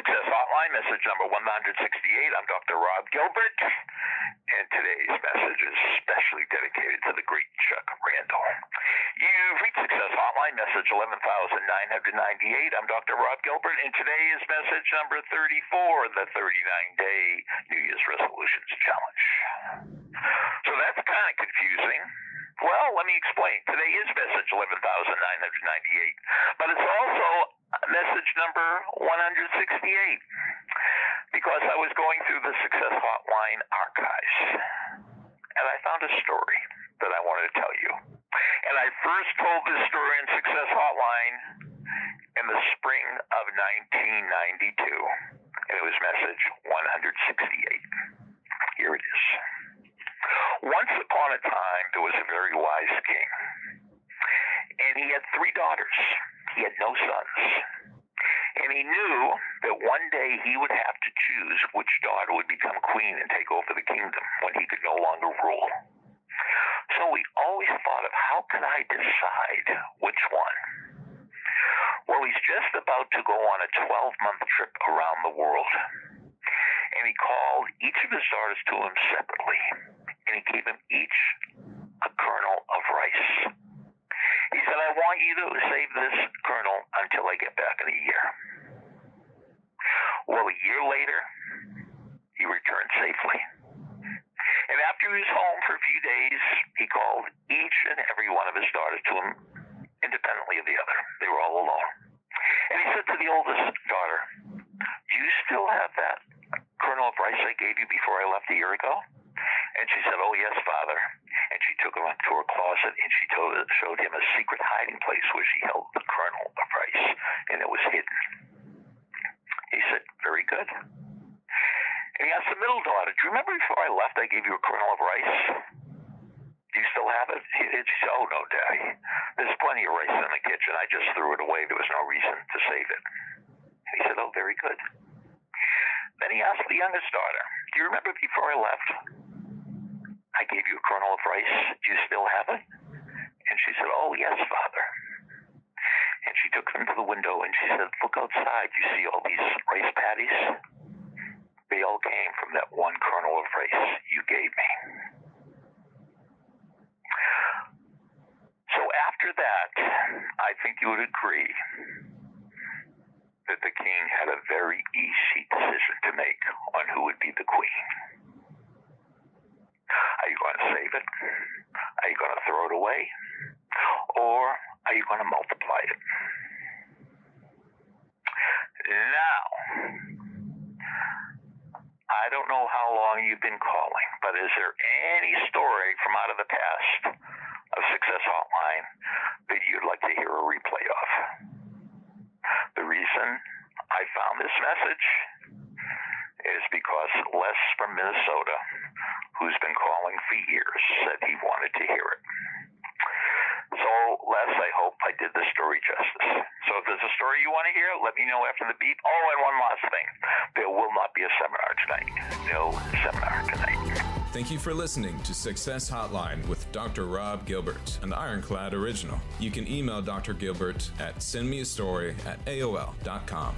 Success Hotline, message number 168. I'm Dr. Rob Gilbert, and today's message is specially dedicated to the great Chuck Randall. You've reached Success Hotline, message 11998. I'm Dr. Rob Gilbert, and today is message number 34, the 39 day New Year's Resolutions Challenge. So that's kind of confusing. Well, let me explain. Today is message 11,998, but it's also message number 168 because I was going through the Success Hotline archives and I found a story that I wanted to tell you. And I first told this story in Success Hotline in the spring of 1992, and it was message 168. Here it is. Once upon a time, there was a very wise king, and he had three daughters. He had no sons. And he knew that one day he would have to choose which daughter would become queen and take over the kingdom when he could no longer rule. So he always thought of how can I decide which one? Well, he's just about to go on a 12 month trip around the world. And he called each of his daughters to him separately and he gave them each a kernel of rice. He said, I want you to save this kernel until I get back in a year. Well, a year later, he returned safely. And after he was home for a few days, he called each and every one of his daughters to him independently of the other. They were all alone. And he said to the oldest daughter, Do you still have that kernel of rice I gave you before I left a year ago? And she said, Oh, yes, Father. And she took him up to her closet and she told, showed him a secret hiding place where she held the kernel of rice, and it was hidden. Very good. And he asked the middle daughter, Do you remember before I left I gave you a kernel of rice? Do you still have it? She said, Oh, no, Daddy. There's plenty of rice in the kitchen. I just threw it away. There was no reason to save it. And he said, Oh, very good. Then he asked the youngest daughter, Do you remember before I left? I gave you a kernel of rice. Do you still have it? And she said, Oh, yes, Father. She took them to the window and she said, Look outside. You see all these rice paddies? They all came from that one kernel of rice you gave me. So after that, I think you would agree that the king had a very easy decision to make on who would be the queen. Are you going to save it? Are you going to throw it away? Or are you going to multiply it? I don't know how long you've been calling, but is there any story from out of the past of Success Hotline that you'd like to hear a replay of? The reason I found this message is because Les from Minnesota, who's been calling for years, said he wanted to hear it. So, Les, I hope I did the story justice. So, if there's a story you want to hear, let me know after the beep. Oh, and one last thing be a seminar tonight. No seminar tonight. Thank you for listening to Success Hotline with Dr. Rob Gilbert, an Ironclad original. You can email Dr. Gilbert at sendmeastory at AOL.com.